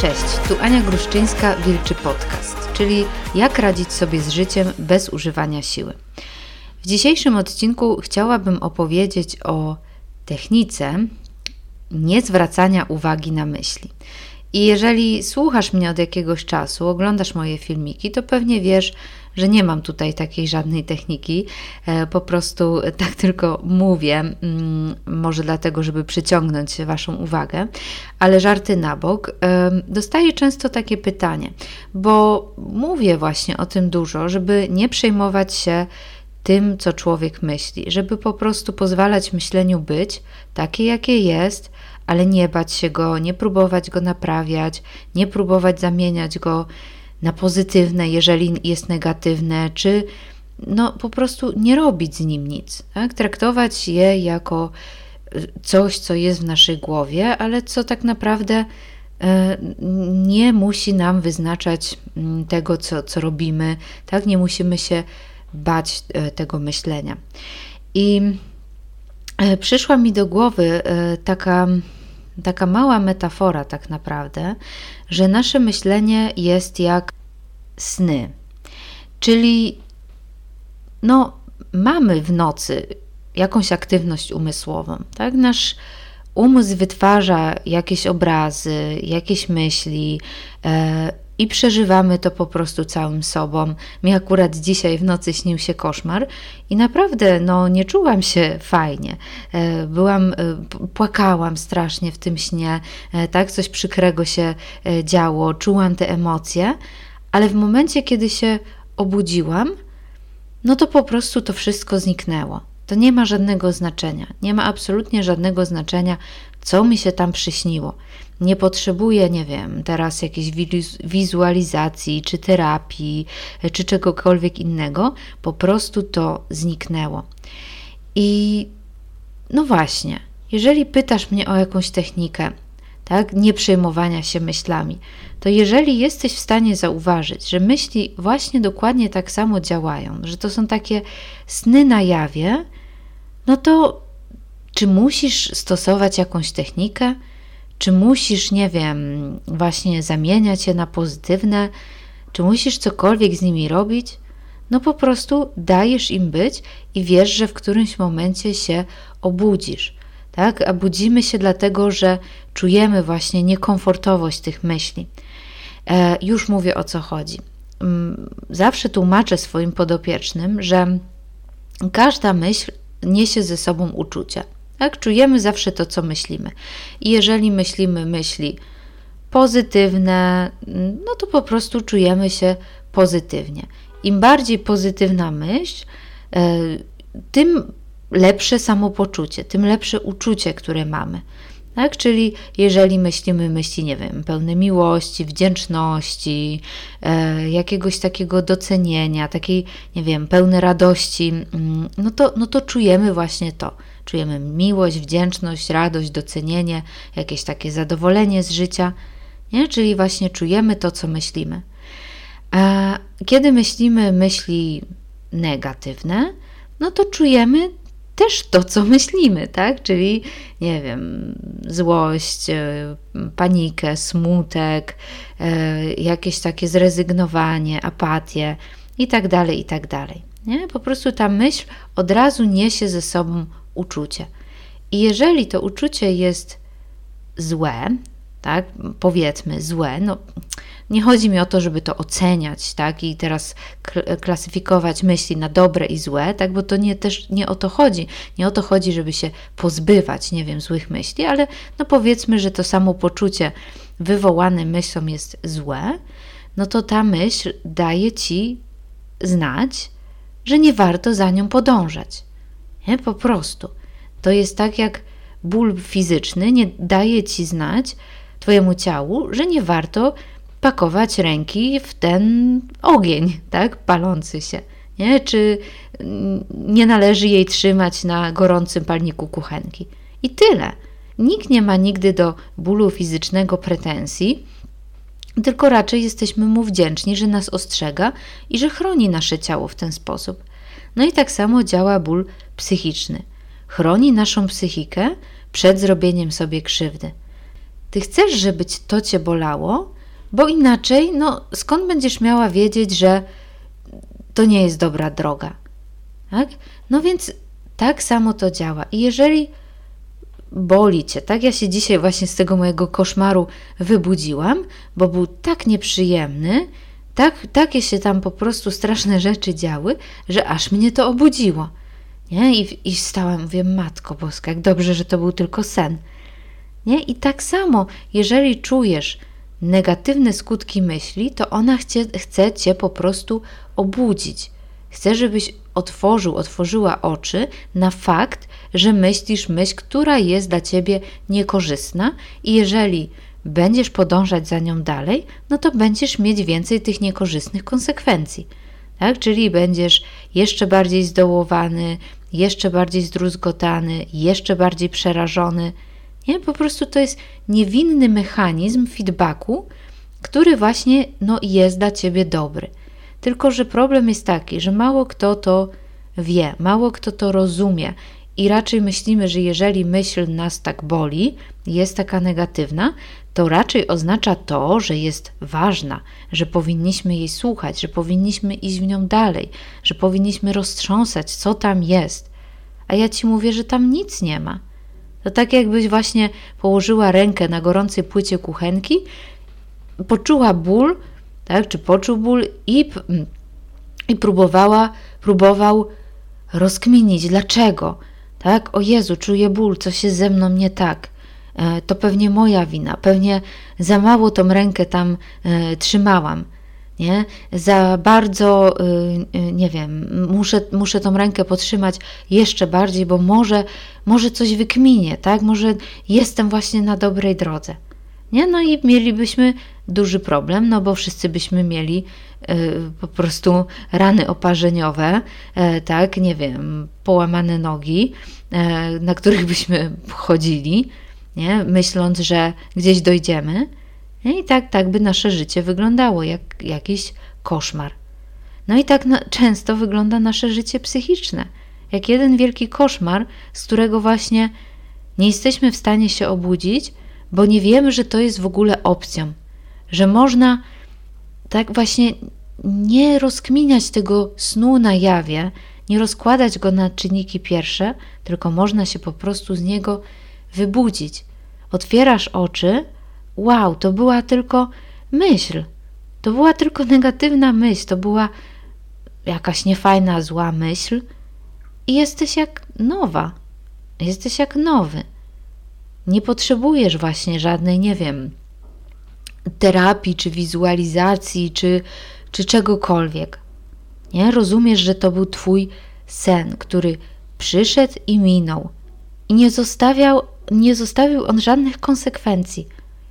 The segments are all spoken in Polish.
Cześć, tu Ania Gruszczyńska, Wilczy Podcast, czyli jak radzić sobie z życiem bez używania siły. W dzisiejszym odcinku chciałabym opowiedzieć o technice niezwracania uwagi na myśli. I jeżeli słuchasz mnie od jakiegoś czasu, oglądasz moje filmiki, to pewnie wiesz, że nie mam tutaj takiej żadnej techniki. E, po prostu tak tylko mówię, mm, może dlatego, żeby przyciągnąć Waszą uwagę, ale żarty na bok. Dostaję często takie pytanie, bo mówię właśnie o tym dużo, żeby nie przejmować się tym, co człowiek myśli, żeby po prostu pozwalać myśleniu być takie, jakie jest, ale nie bać się go, nie próbować go naprawiać, nie próbować zamieniać go na pozytywne, jeżeli jest negatywne, czy no po prostu nie robić z nim nic. Tak? Traktować je jako e, coś, co jest w naszej głowie, ale co tak naprawdę e, nie musi nam wyznaczać mm, tego, co, co robimy, tak? Nie musimy się bać e, tego myślenia. I przyszła mi do głowy taka taka mała metafora, tak naprawdę, że nasze myślenie jest jak sny. Czyli no, mamy w nocy jakąś aktywność umysłową, tak? Nasz umysł wytwarza jakieś obrazy, jakieś myśli, e, i przeżywamy to po prostu całym sobą. Mi akurat dzisiaj w nocy śnił się koszmar i naprawdę no, nie czułam się fajnie. E, byłam, e, płakałam strasznie w tym śnie, e, tak, coś przykrego się działo, czułam te emocje, ale w momencie, kiedy się obudziłam, no to po prostu to wszystko zniknęło. To nie ma żadnego znaczenia. Nie ma absolutnie żadnego znaczenia, co mi się tam przyśniło. Nie potrzebuję, nie wiem, teraz jakiejś wizualizacji, czy terapii, czy czegokolwiek innego. Po prostu to zniknęło. I no właśnie, jeżeli pytasz mnie o jakąś technikę, tak, nie przejmowania się myślami, to jeżeli jesteś w stanie zauważyć, że myśli właśnie dokładnie tak samo działają, że to są takie sny na jawie, no to czy musisz stosować jakąś technikę? Czy musisz, nie wiem, właśnie zamieniać je na pozytywne? Czy musisz cokolwiek z nimi robić? No po prostu dajesz im być i wiesz, że w którymś momencie się obudzisz. Tak? A budzimy się dlatego, że czujemy właśnie niekomfortowość tych myśli. E, już mówię o co chodzi. Mm, zawsze tłumaczę swoim podopiecznym, że każda myśl niesie ze sobą uczucie. Tak? Czujemy zawsze to, co myślimy. I jeżeli myślimy myśli pozytywne, no to po prostu czujemy się pozytywnie. Im bardziej pozytywna myśl, e, tym lepsze samopoczucie, tym lepsze uczucie, które mamy. Tak? Czyli jeżeli myślimy myśli, nie wiem, pełne miłości, wdzięczności, e, jakiegoś takiego docenienia, takiej, nie wiem, pełne radości, mm, no to, no to czujemy właśnie to. Czujemy miłość, wdzięczność, radość, docenienie, jakieś takie zadowolenie z życia, nie? czyli właśnie czujemy to, co myślimy. A kiedy myślimy myśli negatywne, no to czujemy też to, co myślimy, tak? Czyli, nie wiem, złość, e, panikę, smutek, e, jakieś takie zrezygnowanie, apatię i tak dalej, i tak dalej. Nie? Po prostu ta myśl od razu niesie ze sobą uczucie. I jeżeli to uczucie jest złe, tak, powiedzmy złe, no nie chodzi mi o to, żeby to oceniać, tak, i teraz klasyfikować myśli na dobre i złe, tak, bo to nie też nie o to chodzi. Nie o to chodzi, żeby się pozbywać, nie wiem, złych myśli, ale no powiedzmy, że to samo poczucie wywołane myślą jest złe, no to ta myśl daje ci znać, że nie warto za nią podążać. Nie? Po prostu. To jest tak jak ból fizyczny nie daje ci znać Twojemu ciału, że nie warto pakować ręki w ten ogień, tak, palący się. Nie? Czy nie należy jej trzymać na gorącym palniku kuchenki. I tyle. Nikt nie ma nigdy do bólu fizycznego pretensji, tylko raczej jesteśmy mu wdzięczni, że nas ostrzega i że chroni nasze ciało w ten sposób. No i tak samo działa ból psychiczny. Chroni naszą psychikę przed zrobieniem sobie krzywdy. Ty chcesz, żeby to cię bolało, bo inaczej, no skąd będziesz miała wiedzieć, że to nie jest dobra droga? Tak? No więc tak samo to działa. I jeżeli boli cię, tak? Ja się dzisiaj właśnie z tego mojego koszmaru wybudziłam, bo był tak nieprzyjemny, tak, takie się tam po prostu straszne rzeczy działy, że aż mnie to obudziło. Nie? I, I mówię, Matko Boska, jak dobrze, że to był tylko sen. Nie? I tak samo, jeżeli czujesz negatywne skutki myśli, to ona chce, chce cię po prostu obudzić. Chce, żebyś otworzył, otworzyła oczy na fakt, że myślisz myśl, która jest dla ciebie niekorzystna, i jeżeli będziesz podążać za nią dalej, no to będziesz mieć więcej tych niekorzystnych konsekwencji. Tak? Czyli będziesz jeszcze bardziej zdołowany, jeszcze bardziej zdruzgotany, jeszcze bardziej przerażony. Nie? Po prostu to jest niewinny mechanizm feedbacku, który właśnie no, jest dla ciebie dobry. Tylko, że problem jest taki, że mało kto to wie, mało kto to rozumie i raczej myślimy, że jeżeli myśl nas tak boli, jest taka negatywna, to raczej oznacza to, że jest ważna, że powinniśmy jej słuchać, że powinniśmy iść w nią dalej, że powinniśmy roztrząsać, co tam jest. A ja ci mówię, że tam nic nie ma. To tak jakbyś właśnie położyła rękę na gorącej płycie kuchenki, poczuła ból, tak, czy poczuł ból i, i próbowała, próbował rozkminić, dlaczego, tak, o Jezu, czuję ból, coś się ze mną nie tak, e, to pewnie moja wina, pewnie za mało tą rękę tam e, trzymałam, nie? Za bardzo, e, nie wiem, muszę, muszę tą rękę potrzymać jeszcze bardziej, bo może, może coś wykminie, tak? Może jestem właśnie na dobrej drodze. Nie? No i mielibyśmy duży problem, no bo wszyscy byśmy mieli y, po prostu rany oparzeniowe, y, tak, nie wiem, połamane nogi, y, na których byśmy chodzili, nie? myśląc, że gdzieś dojdziemy. I tak, tak by nasze życie wyglądało, jak jakiś koszmar. No i tak na, często wygląda nasze życie psychiczne, jak jeden wielki koszmar, z którego właśnie nie jesteśmy w stanie się obudzić, bo nie wiemy, że to jest w ogóle opcją, że można tak właśnie nie rozkminiać tego snu na jawie, nie rozkładać go na czynniki pierwsze, tylko można się po prostu z niego wybudzić. Otwierasz oczy, wow, to była tylko myśl. To była tylko negatywna myśl, to była jakaś niefajna, zła myśl i jesteś jak nowa. Jesteś jak nowy. Nie potrzebujesz właśnie żadnej, nie wiem, terapii, czy wizualizacji, czy, czy czegokolwiek. Nie? Rozumiesz, że to był Twój sen, który przyszedł i minął. I nie, zostawiał, nie zostawił on żadnych konsekwencji.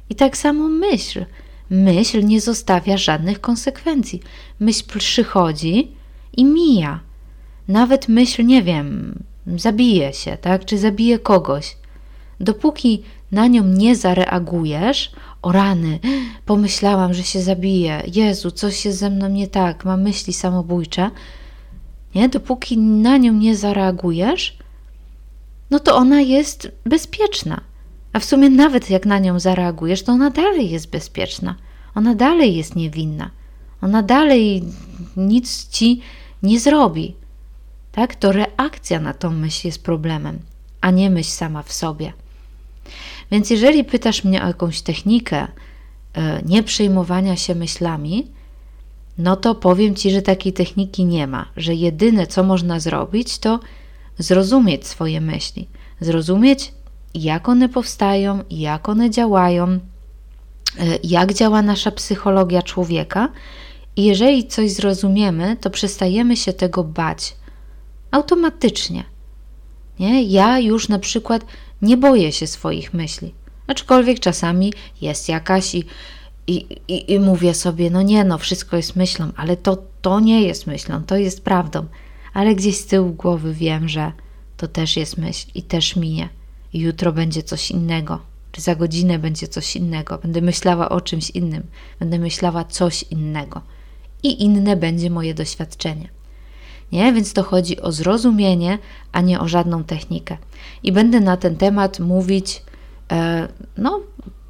I tak samo myśl. Myśl nie zostawia żadnych konsekwencji. Myśl przychodzi i mija. Nawet myśl, nie wiem, zabije się, tak? Czy zabije kogoś. Dopóki na nią nie zareagujesz, o rany, pomyślałam, że się zabiję, Jezu, coś jest ze mną nie tak, mam myśli samobójcze, nie? Dopóki na nią nie zareagujesz, no to ona jest bezpieczna. A w sumie nawet jak na nią zareagujesz, to ona dalej jest bezpieczna. Ona dalej jest niewinna. Ona dalej nic ci nie zrobi. Tak? To reakcja na tą myśl jest problemem, a nie myśl sama w sobie. Więc jeżeli pytasz mnie o jakąś technikę e, nie przejmowania się myślami, no to powiem ci, że takiej techniki nie ma, że jedyne co można zrobić to zrozumieć swoje myśli, zrozumieć jak one powstają, jak one działają, e, jak działa nasza psychologia człowieka. I jeżeli coś zrozumiemy, to przestajemy się tego bać automatycznie. Nie? Ja już na przykład nie boję się swoich myśli. Aczkolwiek czasami jest jakaś i, i, i, i mówię sobie, no nie, no wszystko jest myślą, ale to, to nie jest myślą, to jest prawdą. Ale gdzieś z tyłu głowy wiem, że to też jest myśl i też minie. I jutro będzie coś innego, czy za godzinę będzie coś innego. Będę myślała o czymś innym, będę myślała coś innego. I inne będzie moje doświadczenie. Nie? Więc to chodzi o zrozumienie, a nie o żadną technikę. I będę na ten temat mówić, e, no,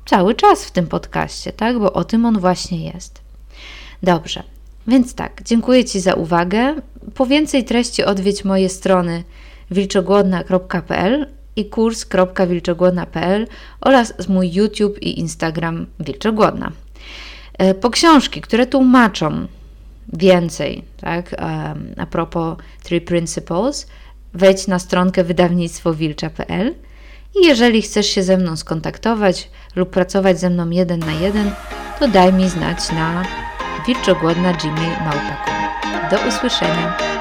cały czas w tym podcaście, tak? Bo o tym on właśnie jest. Dobrze, więc tak, dziękuję Ci za uwagę. Po więcej treści odwiedź moje strony wilczogłodna.pl i kurs.wilczogłodna.pl oraz mój YouTube i Instagram Wilczogłodna. E, po książki, które tłumaczą więcej, tak, a propos Three Principles, wejdź na stronkę wydawnictwowilcza.pl i jeżeli chcesz się ze mną skontaktować lub pracować ze mną jeden na jeden, to daj mi znać na wilczogłodna.gmail.com. Do usłyszenia.